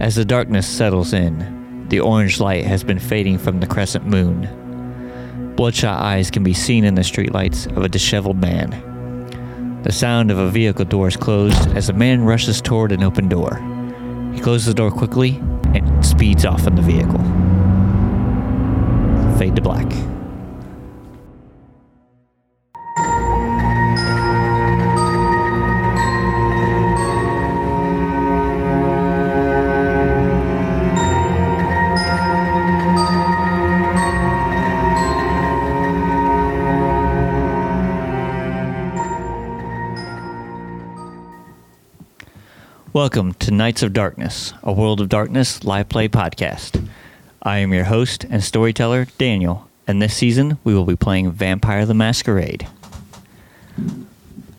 As the darkness settles in, the orange light has been fading from the crescent moon. Bloodshot eyes can be seen in the streetlights of a disheveled man. The sound of a vehicle door is closed as a man rushes toward an open door. He closes the door quickly and speeds off in the vehicle. Fade to black. Welcome to Nights of Darkness, a World of Darkness live play podcast. I am your host and storyteller, Daniel, and this season we will be playing Vampire the Masquerade.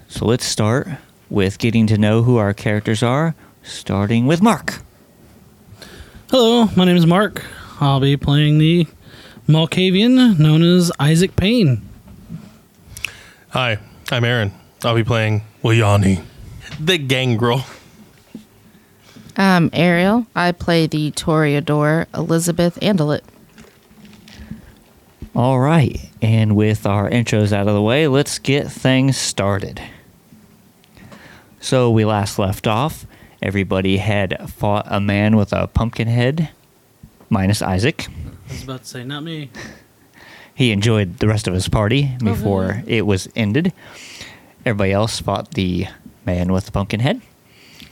So let's start with getting to know who our characters are, starting with Mark. Hello, my name is Mark. I'll be playing the Malkavian known as Isaac Paine. Hi, I'm Aaron. I'll be playing Wayani, the gangrel. Um, Ariel, I play the Toreador Elizabeth Andelit. All right, and with our intros out of the way, let's get things started. So we last left off. Everybody had fought a man with a pumpkin head, minus Isaac. I was about to say, not me. He enjoyed the rest of his party before it was ended. Everybody else fought the man with the pumpkin head.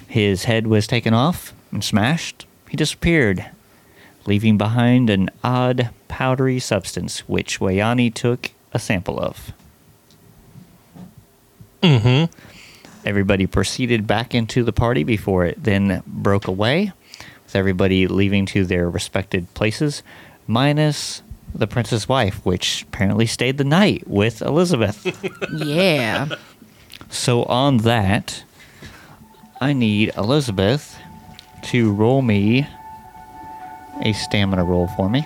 His head was taken off and smashed. He disappeared, leaving behind an odd powdery substance which Wayani took a sample of. Mm-hmm. Everybody proceeded back into the party before it then broke away, with everybody leaving to their respected places, minus the prince's wife, which apparently stayed the night with Elizabeth. Yeah. so, on that, I need Elizabeth to roll me a stamina roll for me.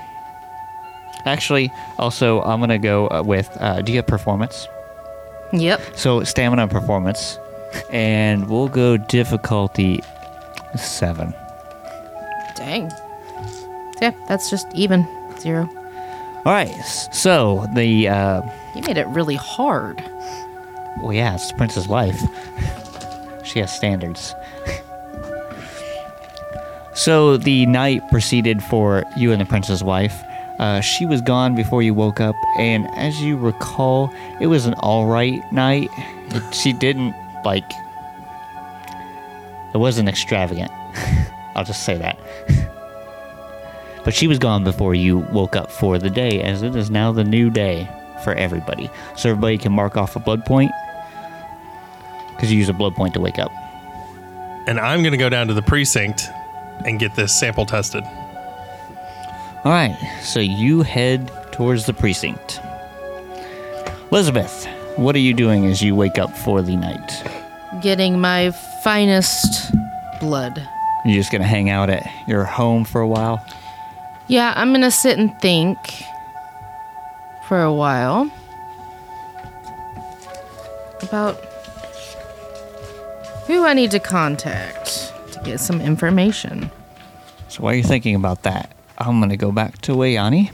Actually, also, I'm going to go uh, with uh, do you have performance? yep. So stamina and performance, and we'll go difficulty seven. Dang. Yeah, that's just even. Zero. All right, so the uh, You made it really hard. well, yeah, it's the prince's wife. she has standards. so the night proceeded for you and the prince's wife. Uh, she was gone before you woke up, and as you recall, it was an all right night. It- she didn't like. It wasn't extravagant. I'll just say that. but she was gone before you woke up for the day, as it is now the new day for everybody. So everybody can mark off a blood point because you use a blood point to wake up. And I'm going to go down to the precinct and get this sample tested. All right, so you head towards the precinct. Elizabeth, what are you doing as you wake up for the night? Getting my finest blood. You're just gonna hang out at your home for a while? Yeah, I'm gonna sit and think for a while about who I need to contact to get some information. So while you're thinking about that, I'm gonna go back to Wayani.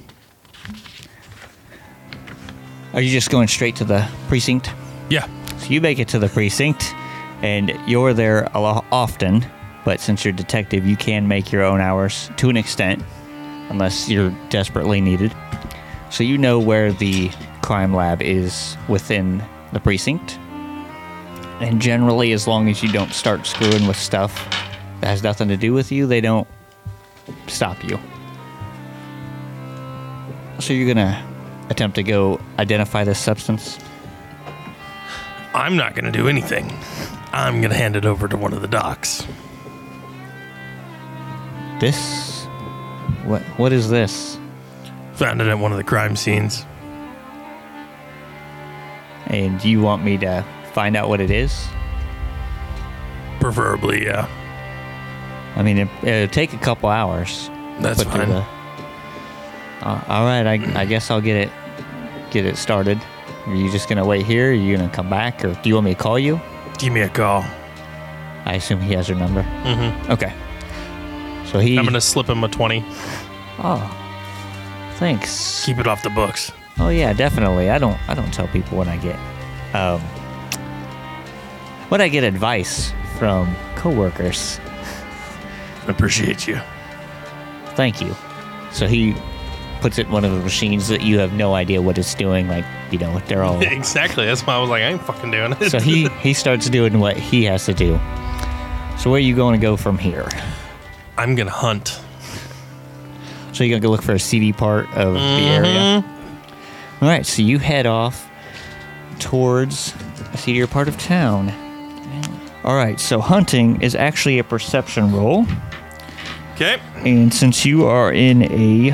Are you just going straight to the precinct? Yeah. So you make it to the precinct, and you're there a lot often. But since you're a detective, you can make your own hours to an extent, unless you're desperately needed. So you know where the crime lab is within the precinct. And generally, as long as you don't start screwing with stuff that has nothing to do with you, they don't stop you. So you're gonna attempt to go identify this substance. I'm not going to do anything. I'm going to hand it over to one of the docs. This? What? What is this? Found it at one of the crime scenes. And you want me to find out what it is? Preferably, yeah. I mean, it, it'll take a couple hours. That's fine. the- Uh, all right, I, I guess I'll get it get it started. Are you just gonna wait here? Are you gonna come back, or do you want me to call you? Give me a call. I assume he has your number. Mm-hmm. Okay. So he. I'm gonna slip him a twenty. Oh, thanks. Keep it off the books. Oh yeah, definitely. I don't. I don't tell people when I get. Um, when I get advice from coworkers. I appreciate you. Thank you. So he puts it in one of the machines that you have no idea what it's doing. Like you know, they're all. exactly. That's why I was like, I ain't fucking doing it. so he he starts doing what he has to do. So where are you going to go from here? I'm gonna hunt. So you're gonna go look for a seedy part of the mm-hmm. area. All right, so you head off towards a seedier part of town. All right, so hunting is actually a perception roll, Okay. and since you are in a,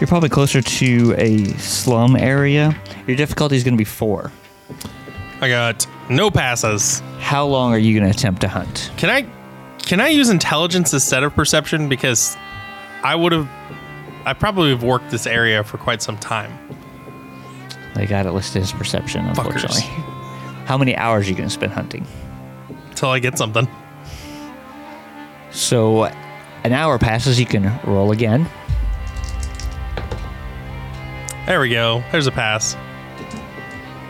you're probably closer to a slum area. Your difficulty is gonna be four. I got no passes. How long are you gonna attempt to hunt? Can I can I use intelligence instead of perception? Because I would have I probably have worked this area for quite some time. They got it listed as perception, unfortunately. How many hours are you gonna spend hunting? Until I get something. So, an hour passes. You can roll again. There we go. There's a pass.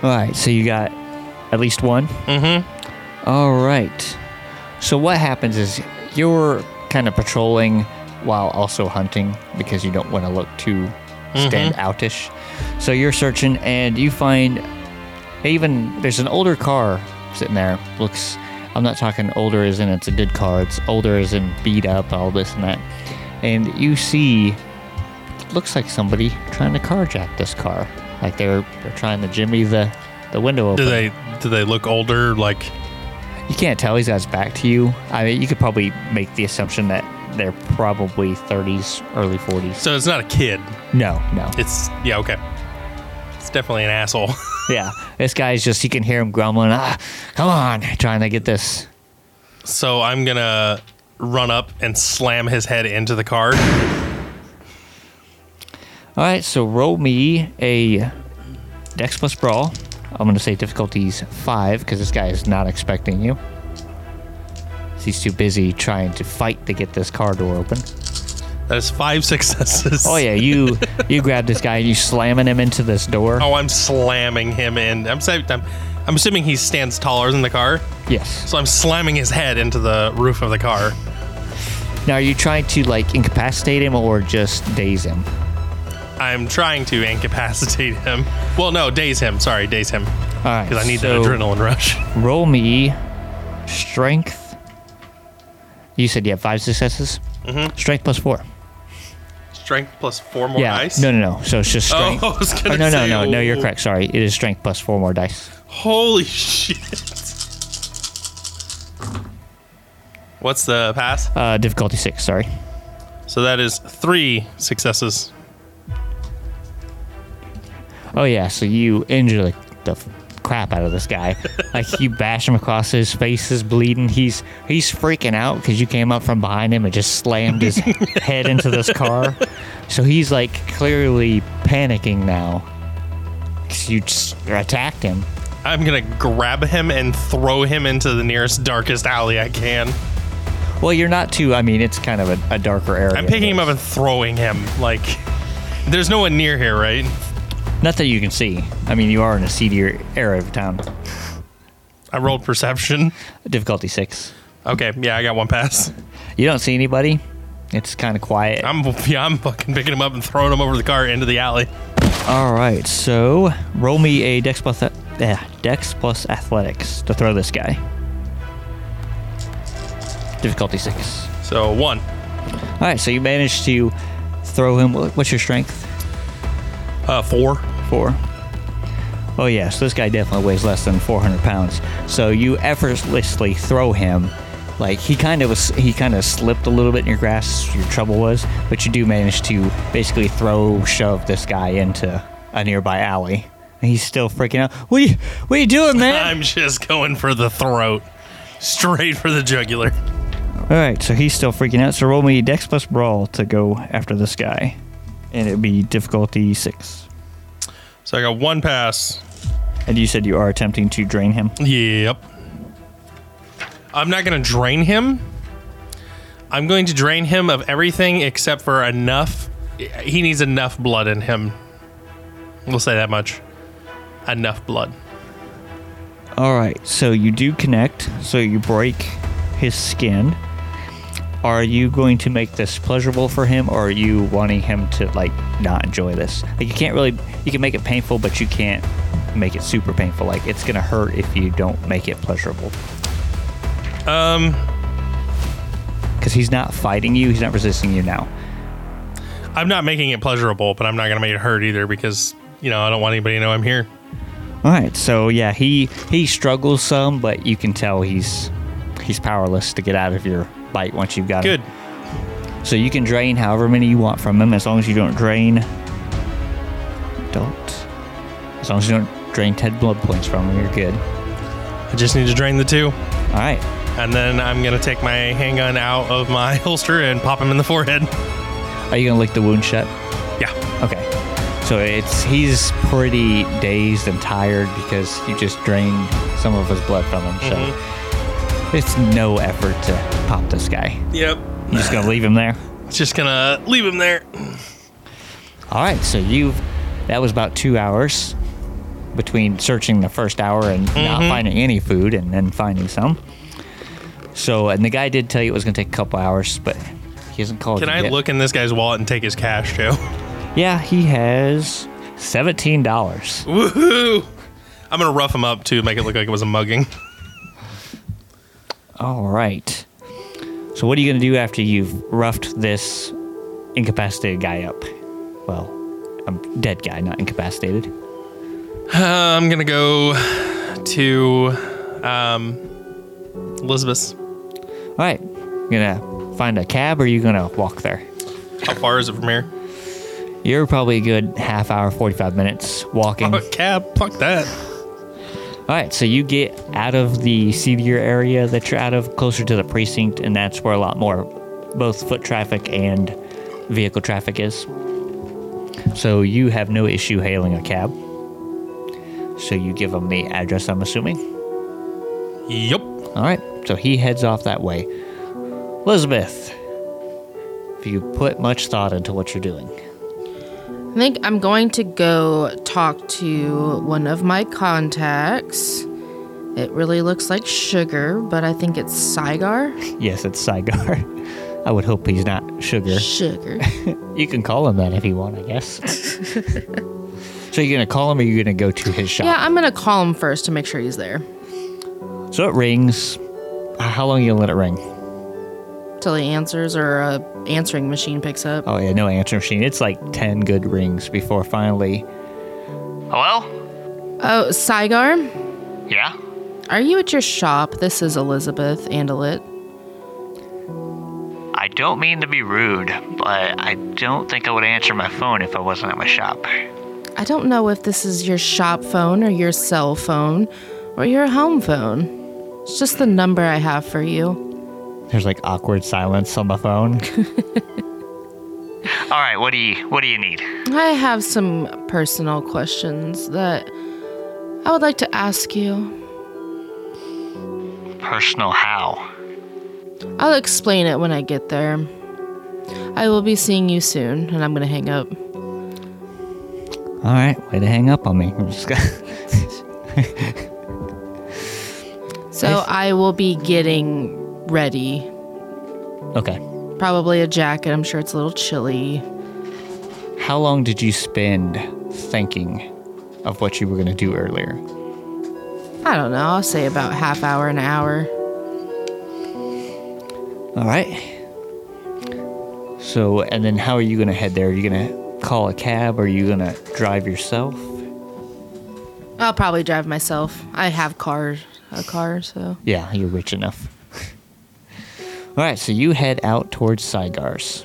All right, so you got at least one. Mm-hmm. All right. So what happens is you're kind of patrolling while also hunting because you don't want to look too stand outish. So you're searching and you find even there's an older car sitting there. Looks I'm not talking older as in it's a good car. It's older as in beat up, all this and that. And you see looks like somebody trying to carjack this car. Like they're they're trying to jimmy the the window open. Do they do they look older? Like You can't tell he's got his back to you. I mean, you could probably make the assumption that they're probably 30s, early 40s. so it's not a kid. No, no. It's yeah, okay. It's definitely an asshole. Yeah, this guy's just, you can hear him grumbling, ah, come on, trying to get this. so I'm gonna run up and slam his head into the car. All right, so roll me a Dex plus Brawl. I'm going to say difficulties five because this guy is not expecting you. He's too busy trying to fight to get this car door open. That is five successes. Oh yeah, you you grab this guy and you slamming him into this door. Oh, I'm slamming him in. I'm, I'm I'm assuming he stands taller than the car, Yes. so I'm slamming his head into the roof of the car. Now, are you trying to like incapacitate him or just daze him? I'm trying to incapacitate him. Well, no, daze him. Sorry, daze him. All right. Because I need so that adrenaline rush. Roll me strength. You said you have five successes. Mm-hmm. Strength plus four. Strength plus four more yeah. dice. No, no, no. So it's just strength. Oh, strength. I was gonna Oh, no, no, no, no. You're oh. correct. Sorry, it is strength plus four more dice. Holy shit. What's the pass? Uh, difficulty six. Sorry. So that is three successes. Oh yeah. So you injure the, the crap out of this guy. like you bash him across his face is bleeding. He's he's freaking out because you came up from behind him and just slammed his head into this car. So he's like clearly panicking now. 'Cause you just attacked him. I'm gonna grab him and throw him into the nearest darkest alley I can. Well, you're not too. I mean, it's kind of a, a darker area. I'm picking him up and throwing him. Like, there's no one near here, right? Not that you can see. I mean, you are in a seedier area of town. I rolled perception. Difficulty six. Okay, yeah, I got one pass. You don't see anybody. It's kind of quiet. I'm yeah, I'm fucking picking him up and throwing him over the car into the alley. All right, so roll me a dex plus uh, dex plus athletics to throw this guy. Difficulty six. So one. All right, so you managed to throw him. What's your strength? Uh, four. Four. Oh yes, this guy definitely weighs less than 400 pounds. So you effortlessly throw him. Like he kind of was, he kind of slipped a little bit in your grasp. Your trouble was, but you do manage to basically throw, shove this guy into a nearby alley. And he's still freaking out. What are you, what are you doing, man? I'm just going for the throat. Straight for the jugular. All right, so he's still freaking out. So roll me Dex plus Brawl to go after this guy, and it'd be difficulty six. So I got one pass. And you said you are attempting to drain him. Yep. I'm not gonna drain him. I'm going to drain him of everything except for enough. He needs enough blood in him. We'll say that much. Enough blood. All right, so you do connect, so you break his skin. Are you going to make this pleasurable for him, or are you wanting him to like not enjoy this? Like you can't really, you can make it painful, but you can't make it super painful. Like it's gonna hurt if you don't make it pleasurable. Um, Because he's not fighting you, he's not resisting you now. I'm not making it pleasurable, but I'm not gonna make it hurt either because you know I don't want anybody to know I'm here. All right, so yeah, he he struggles some, but you can tell he's he's powerless to get out of your bite once you've got him. Good. So you can drain however many you want from him, as long as you don't drain. Don't. As long as you don't drain ten blood points from him, you're good. I just need to drain the two, All right. and then I'm gonna take my handgun out of my holster and pop him in the forehead. Are you gonna lick the wound shut? Yeah. Okay. So it's he's pretty dazed and tired because you just drained some of his blood from him. So mm-hmm. It's no effort to pop this guy. Yep. You just gonna leave him there? Just gonna leave him there. All right. So you've that was about two hours between searching the first hour and not mm-hmm. finding any food and then finding some. So and the guy did tell you it was gonna take a couple hours, but he hasn't called. Yet. Can I yet. look in this guy's wallet and take his cash too? Yeah, he has seventeen dollars. Woohoo! I'm gonna rough him up to make it look like it was a mugging. All right. So what are you going to do after you've roughed this incapacitated guy up? Well, a dead guy, not incapacitated. Uh, I'm gonna go to um, Elizabeth's. All right. You gonna find a cab or you gonna walk there? How far is it from here? You're probably a good half hour, 45 minutes walking. Oh, cab. Fuck that. All right, so you get out of the seedier area that you're out of, closer to the precinct, and that's where a lot more both foot traffic and vehicle traffic is. So you have no issue hailing a cab. So you give him the address, I'm assuming. Yep. All right, so he heads off that way. Elizabeth, if you put much thought into what you're doing, think I'm going to go talk to one of my contacts. It really looks like sugar, but I think it's Saigar. yes, it's Saigar. I would hope he's not sugar. Sugar. You can call him that if you want, I guess. so you're gonna call him, or you're gonna go to his shop? yeah, I'm gonna call him first to make sure he's there. So it rings. How long you gonna let it ring? Till he answers or a answering machine picks up. Oh yeah, no answer machine. It's like ten good rings before finally. Hello? Oh, Saigar, Yeah. are you at your shop? This is Elizabeth Andelit. I don't mean to be rude, but I don't think I would answer my phone if I wasn't at my shop. I don't know if this is your shop phone or your cell phone or your home phone. It's just the number I have for you. There's like awkward silence on the phone. All right, what do you what do you need? I have some personal questions that I would like to ask you. Personal how? I'll explain it when I get there. I will be seeing you soon, and I'm going to hang up. All right, way to hang up on me. I'm just gonna- So I will be getting ready. okay. Probably a jacket. I'm sure it's a little chilly. How long did you spend thinking of what you were going to do earlier? I don't know. I'll say about half hour, an hour. All right. So, and then how are you going to head there? Are you going to call a cab or are you going to drive yourself? I'll probably drive myself. I have cars, a car, so. Yeah, you're rich enough. All right, so you head out towards Saigar's.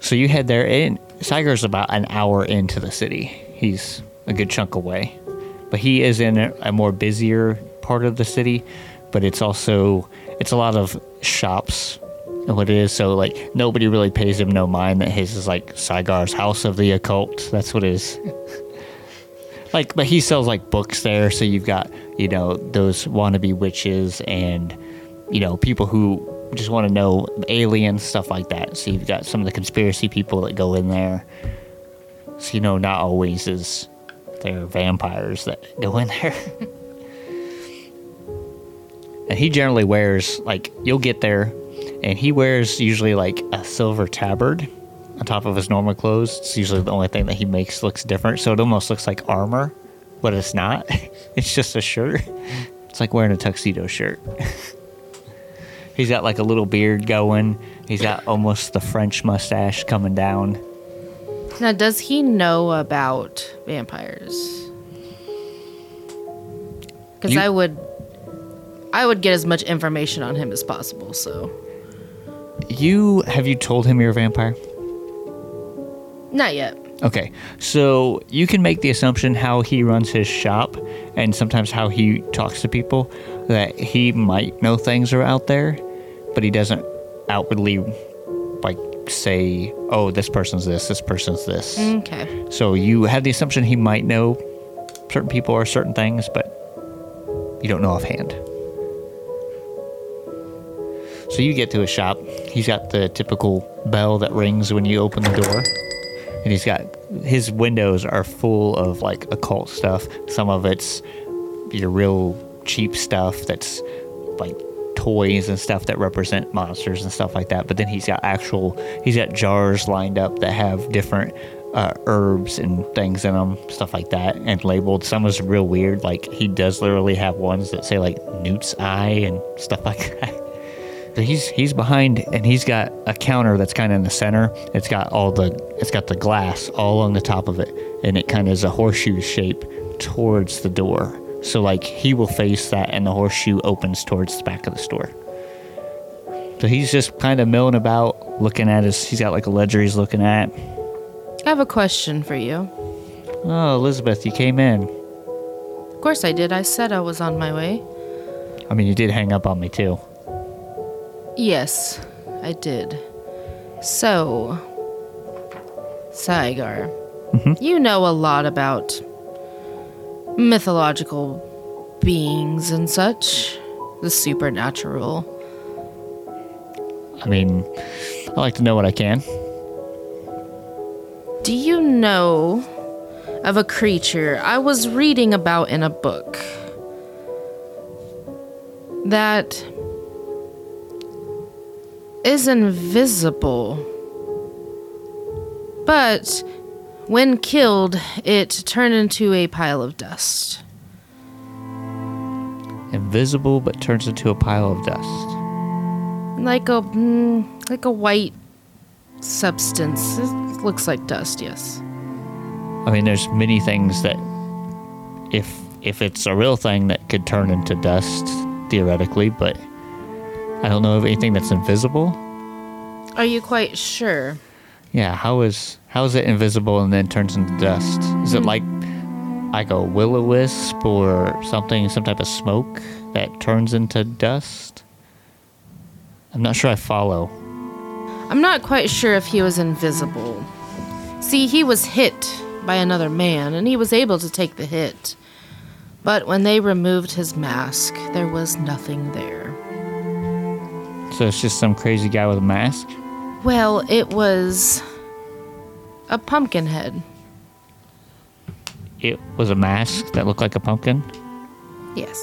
So you head there, and Saigar's about an hour into the city. He's a good chunk away, but he is in a, a more busier part of the city. But it's also it's a lot of shops. and What it is, so like nobody really pays him no mind that his is like Saigar's House of the Occult. That's what it is. like but he sells like books there so you've got you know those wannabe witches and you know people who just want to know aliens, stuff like that. So you've got some of the conspiracy people that go in there. So you know, not always is there vampires that go in there. and he generally wears like you'll get there, and he wears usually like a silver tabard on top of his normal clothes. It's usually the only thing that he makes looks different. So it almost looks like armor, but it's not. it's just a shirt. It's like wearing a tuxedo shirt. He's got like a little beard going. He's got almost the French mustache coming down. Now, does he know about vampires? Because I would, I would get as much information on him as possible. So, You have you told him you're a vampire? not yet. Okay, so you can make the assumption how he runs his shop and sometimes how he talks to people that he might know things are out there, but he doesn't outwardly like say, "Oh, this person's this, this person's this." Okay. So you have the assumption he might know certain people or certain things, but you don't know offhand. So you get to his shop. He's got the typical bell that rings when you open the door. And he's got his windows are full of like occult stuff. Some of it's your real cheap stuff that's like toys and stuff that represent monsters and stuff like that. But then he's got actual, he's got jars lined up that have different uh, herbs and things in them, stuff like that, and labeled. Some is real weird. Like he does literally have ones that say like Newt's Eye and stuff like that. So he's he's behind and he's got a counter that's kind of in the center. It's got all the it's got the glass all along the top of it, and it kind of is a horseshoe shape towards the door. So like he will face that, and the horseshoe opens towards the back of the store. So he's just kind of milling about, looking at his. He's got like a ledger he's looking at. I have a question for you. Oh, Elizabeth, you came in. Of course, I did. I said I was on my way. I mean, you did hang up on me too. Yes, I did. So, Saigar, mm-hmm. you know a lot about mythological beings and such, the supernatural. I mean, I like to know what I can. Do you know of a creature I was reading about in a book that is invisible, but when killed, it turned into a pile of dust? Invisible, but turns into a pile of dust. Like a mm, like a white substance. It looks like dust, yes. I mean, there's many things that, if if it's a real thing, that could turn into dust theoretically, but I don't know of anything that's invisible. Are you quite sure? Yeah, how is how is it invisible and then turns into dust? Is it hmm. like like a will o wisp or something, some type of smoke that turns into dust? I'm not sure I follow. I'm not quite sure if he was invisible. See, he was hit by another man, and he was able to take the hit. But when they removed his mask, there was nothing there. So it's just some crazy guy with a mask. Well, it was a pumpkin head. It was a mask that looked like a pumpkin. Yes.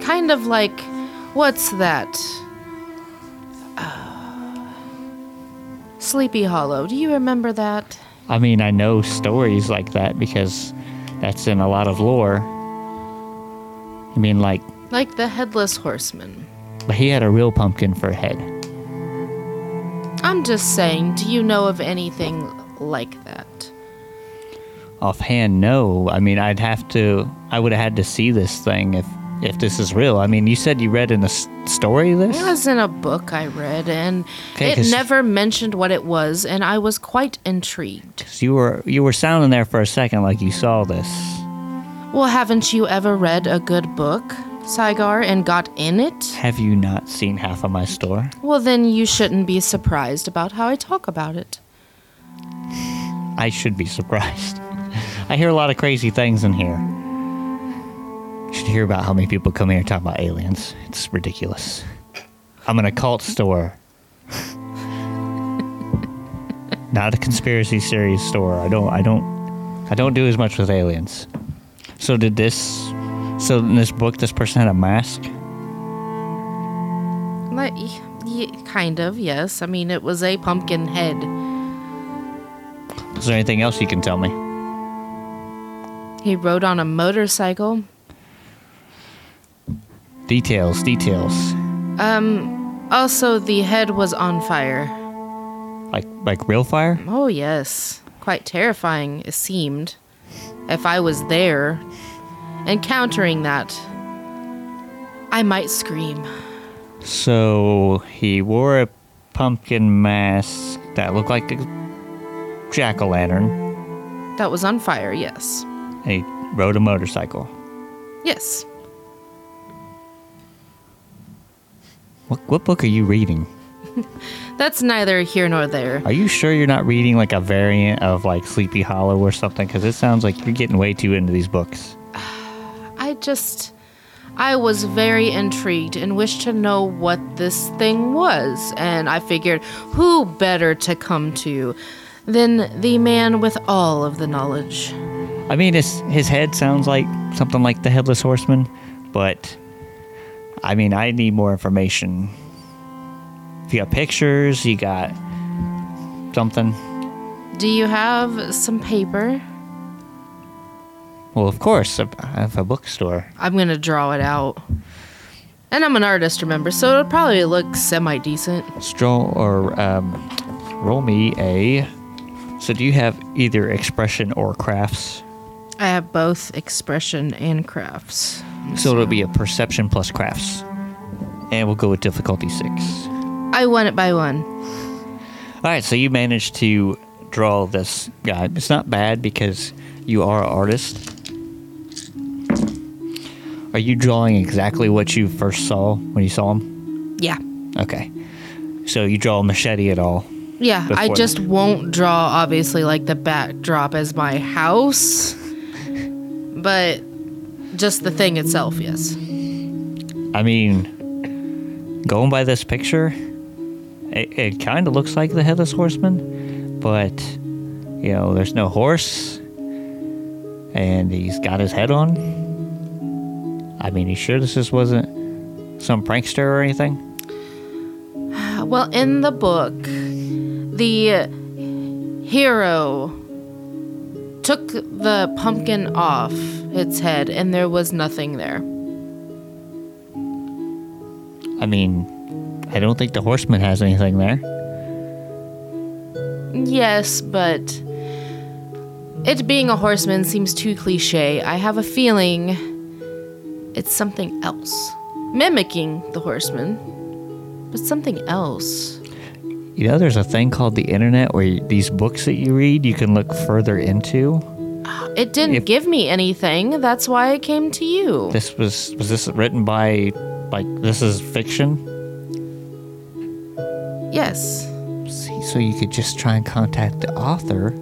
Kind of like, what's that? Uh, Sleepy Hollow. Do you remember that? I mean, I know stories like that because that's in a lot of lore. I mean, like, Like the Headless Horseman. but he had a real pumpkin for a head. I'm just saying, do you know of anything like that? Offhand, no. I mean, I'd have to. I would have had to see this thing if if this is real. I mean, you said you read in the story this. It was in a book I read, and Okay, it never mentioned what it was, and I was quite intrigued. you were you were sounding there for a second like you saw this. Well, haven't you ever read a good book, Saigar, and got in it? Have you not seen half of my store? Well, then you shouldn't be surprised about how I talk about it. I should be surprised. I hear a lot of crazy things in here. You should hear about how many people come here and talk about aliens. It's ridiculous. I'm an occult store. Not a conspiracy series store. I don't I don't I don't do as much with aliens. So did this so in this book this person had a mask? Like, y- y- kind of, yes. I mean, it was a pumpkin head. Is there anything else you can tell me? He rode on a motorcycle. Details, details. Um, also, the head was on fire. Like like real fire? Oh, yes. Quite terrifying, it seemed. If I was there, encountering that, I might scream. So he wore a pumpkin mask that looked like a jack o' lantern, That was on fire, yes. he rode a motorcycle. Yes. What, what book are you reading? That's neither here nor there. Are you sure you're not reading like a variant of like Sleepy Hollow or something? Because it sounds like you're getting way too into these books. I just. I was very intrigued and wished to know what this thing was, and I figured who better to come to than the man with all of the knowledge. I mean, his his head sounds like something like the Headless Horseman, but I mean, I need more information. If you got pictures, you got something. Do you have some paper? Well, of course, I have a bookstore. I'm gonna draw it out. And I'm an artist, remember, so it'll probably look semi decent. Stroll or um, roll me a. So, do you have either expression or crafts? I have both expression and crafts. So it'll be a perception plus crafts, and we'll go with difficulty six. I won it by one. All right, so you managed to draw this guy. It's not bad because you are an artist. Are you drawing exactly what you first saw when you saw him? Yeah. Okay. So you draw a machete at all? Yeah, I just won't draw obviously like the backdrop as my house, but just the thing itself, yes. I mean, going by this picture, it, it kind of looks like the headless horseman, but you know, there's no horse, and he's got his head on. I mean, you sure this just wasn't some prankster or anything? Well, in the book, the hero took the pumpkin off its head and there was nothing there. I mean, I don't think the horseman has anything there. Yes, but it being a horseman seems too cliche. I have a feeling it's something else. Mimicking the horseman, but something else. You know, there's a thing called the internet where you, these books that you read, you can look further into. It didn't If- give me anything. That's why I came to you. This was was this written by like this is fiction? yes. See, so you could just try and contact the author.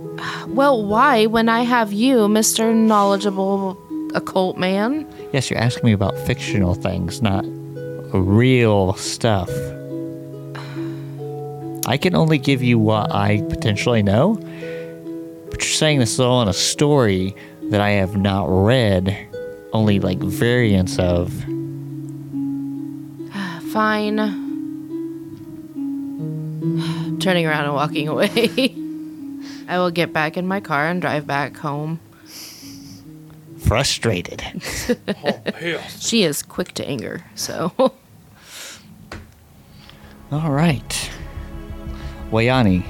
Well, why when I have you, Mr. Knowledgeable Occult Man? Yes, you're asking me about fictional things, not real stuff. I can only give you what I potentially know. But you're saying this is all in a story that I have not read, only like variants of. Fine. Turning around and walking away. I will get back in my car and drive back home. Frustrated. She is quick to anger, so. All right. Wayani,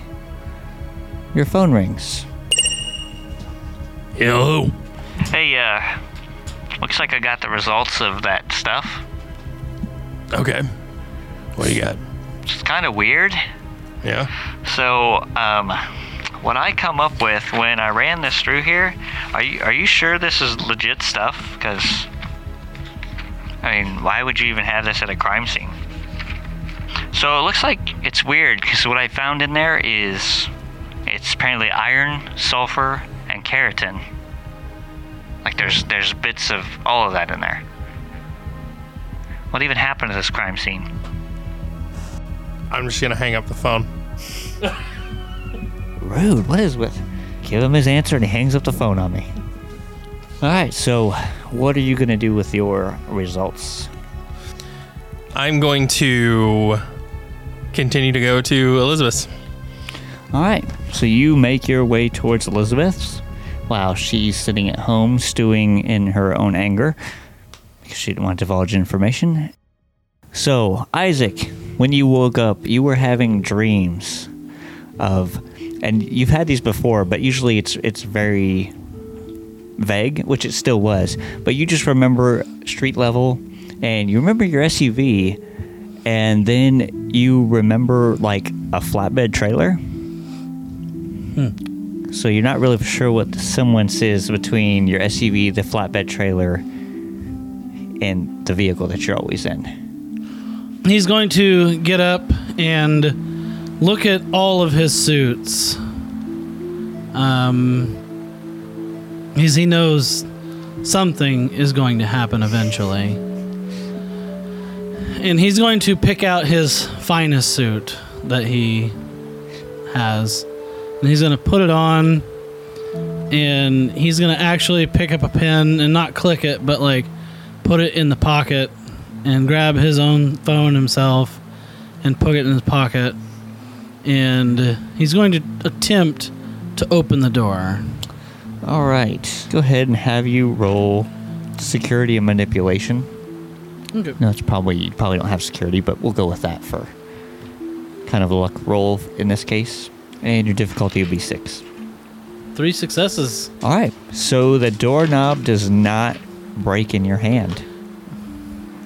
your phone rings. Hello. Hey, uh, looks like I got the results of that stuff. Okay. What do you got? It's kind of weird. Yeah. So, um, what I come up with when I ran this through here, are you are you sure this is legit stuff? Because, I mean, why would you even have this at a crime scene? So it looks like it's weird because what I found in there is it's apparently iron, sulfur, and keratin. Like there's there's bits of all of that in there. What even happened to this crime scene? I'm just gonna hang up the phone. Rude. What is with? Give him his answer and he hangs up the phone on me. All right. So, what are you gonna do with your results? I'm going to continue to go to Elizabeth's. All right. So you make your way towards Elizabeth's while she's sitting at home stewing in her own anger because she didn't want to divulge information. So, Isaac, when you woke up, you were having dreams of and you've had these before, but usually it's it's very vague, which it still was. But you just remember street level and you remember your SUV and then you remember like a flatbed trailer. Hmm. So you're not really sure what the semblance is between your SUV, the flatbed trailer, and the vehicle that you're always in. He's going to get up and look at all of his suits. Um, he knows something is going to happen eventually. And he's going to pick out his finest suit that he has. And he's going to put it on. And he's going to actually pick up a pen and not click it, but like put it in the pocket and grab his own phone himself and put it in his pocket. And he's going to attempt to open the door. All right, go ahead and have you roll security and manipulation. Okay. No, it's probably you probably don't have security, but we'll go with that for kind of a luck roll in this case. And your difficulty will be six. Three successes. All right, so the doorknob does not break in your hand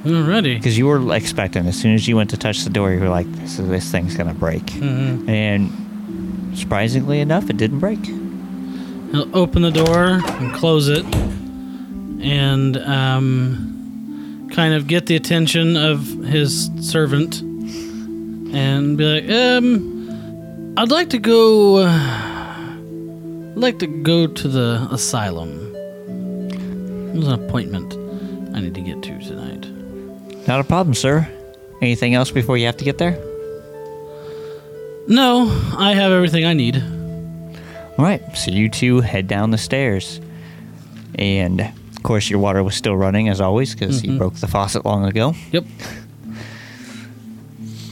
Already. because you were expecting as soon as you went to touch the door, you were like, "This is this thing's gonna break," Mhm. and surprisingly enough, it didn't break. He'll open the door and close it and um, kind of get the attention of his servant and be like, um, I'd like to go. I'd like to go to the asylum. There's an appointment I need to get to tonight. Not a problem, sir. Anything else before you have to get there? No, I have everything I need. All right, so you two head down the stairs. And of course, your water was still running as always because you broke the faucet long ago. Yep.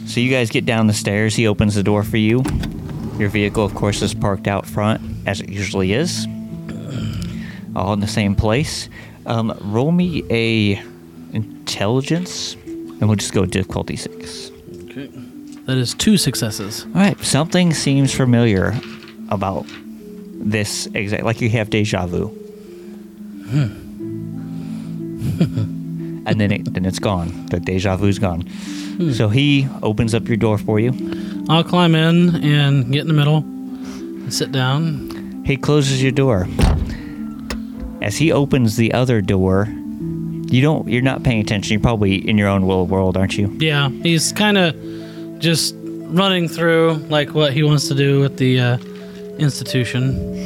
So you guys get down the stairs. He opens the door for you. Your vehicle, of course, is parked out front as it usually is, all in the same place. Um, roll me a intelligence, and we'll just go difficulty six. Okay. That is two successes. All right, something seems familiar about this exact, like you have deja vu. Hmm. and then it then it's gone. The deja vu's gone. Hmm. So he opens up your door for you. I'll climb in and get in the middle and sit down. He closes your door. As he opens the other door, you don't you're not paying attention. You're probably in your own little world, aren't you? Yeah, he's kind of just running through like what he wants to do with the uh, institution.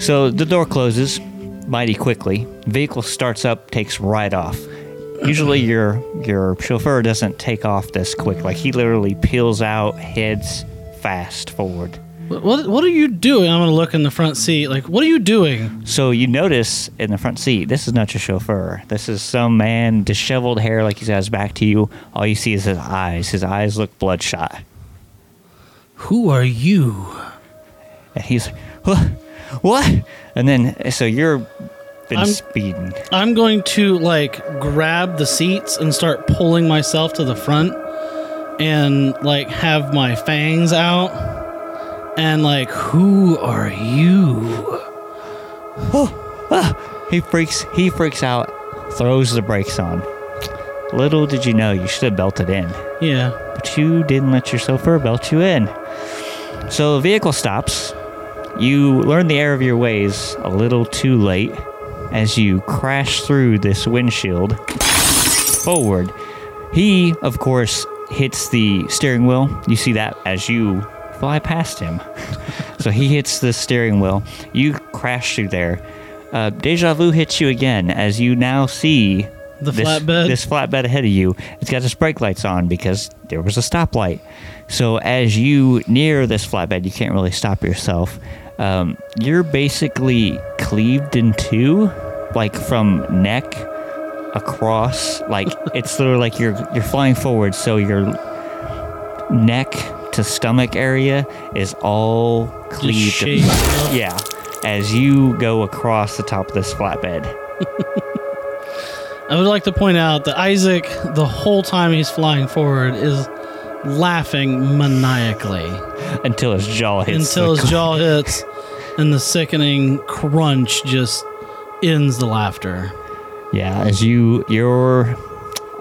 So the door closes mighty quickly. Vehicle starts up, takes right off. Usually your your chauffeur doesn't take off this quick. Like he literally peels out, heads fast forward. What what, are you doing? I'm gonna look in the front seat. Like, what are you doing? So you notice in the front seat, this is not your chauffeur. This is some man, disheveled hair like he's got his back to you. All you see is his eyes. His eyes look bloodshot. Who are you? And he's like, what? What? And then, so you're been I'm- speeding. I'm going to like grab the seats and start pulling myself to the front and like have my fangs out and like who are you? Oh, ah, he freaks. He freaks out. Throws the brakes on. Little did you know, you should have belted in, Yeah. but you didn't let your chauffeur belt you in. So the vehicle stops. You learn the error of your ways a little too late as you crash through this windshield forward. He, of course, hits the steering wheel. You see that as you fly past him. so he hits the steering wheel. You crash through there. Uh, deja vu hits you again as you now see The this, flatbed? This flatbed ahead of you. It's got its brake lights on because there was a stoplight. So as you near this flatbed, you can't really stop yourself. Um, you're basically cleaved in two, like from neck across. Like it's literally like you're you're flying forward, so your neck to stomach area is all cleaved. Yeah, as you go across the top of this flatbed. I would like to point out that Isaac, the whole time he's flying forward, is laughing maniacally until his jaw hits. until his jaw hits, and the sickening crunch just ends the laughter. Yeah, as you your,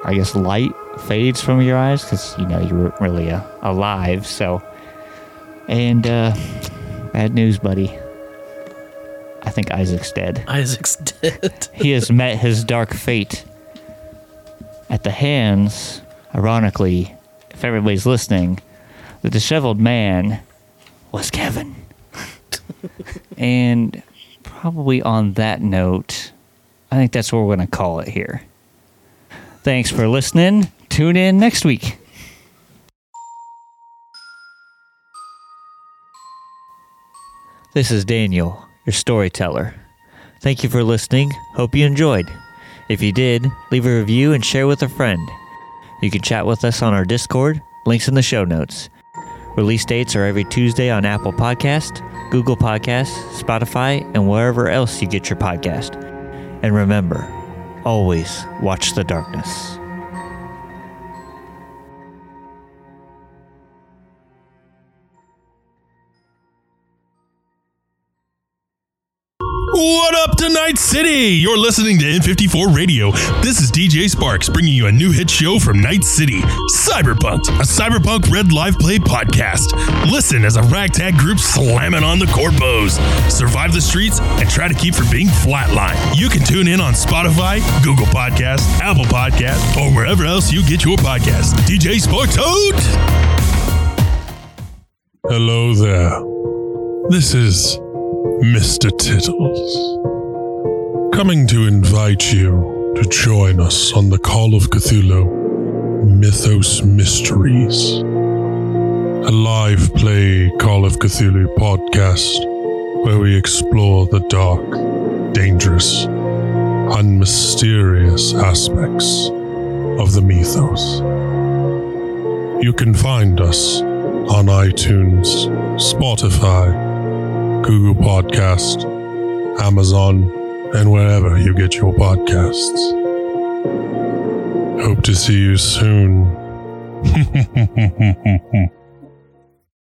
I guess light fades from your eyes because you know you weren't really uh, alive. So, and uh, bad news, buddy. I think Isaac's dead. Isaac's dead. He has met his dark fate at the hands, ironically, if everybody's listening, the disheveled man was Kevin. and probably on that note, I think that's what we're going to call it here. Thanks for listening. Tune in next week. This is Daniel, your storyteller. Thank you for listening. Hope you enjoyed. If you did, leave a review and share with a friend. You can chat with us on our Discord, links in the show notes. Release dates are every Tuesday on Apple Podcast, Google Podcasts, Spotify, and wherever else you get your podcast. And remember, always watch the darkness. What up to Night City? You're listening to N54 Radio. This is DJ Sparks bringing you a new hit show from Night City, Cyberpunk, a cyberpunk red live play podcast. Listen as a ragtag group slamming on the corpos, survive the streets, and try to keep from being flatlined. You can tune in on Spotify, Google Podcasts, Apple Podcasts, or wherever else you get your podcasts. DJ Sparks out! Hello there. This is Mr. Tittles. Coming to invite you to join us on the Call of Cthulhu Mythos Mysteries, a live play Call of Cthulhu podcast where we explore the dark, dangerous, and mysterious aspects of the mythos. You can find us on iTunes, Spotify, Google Podcast, Amazon, and wherever you get your podcasts. Hope to see you soon.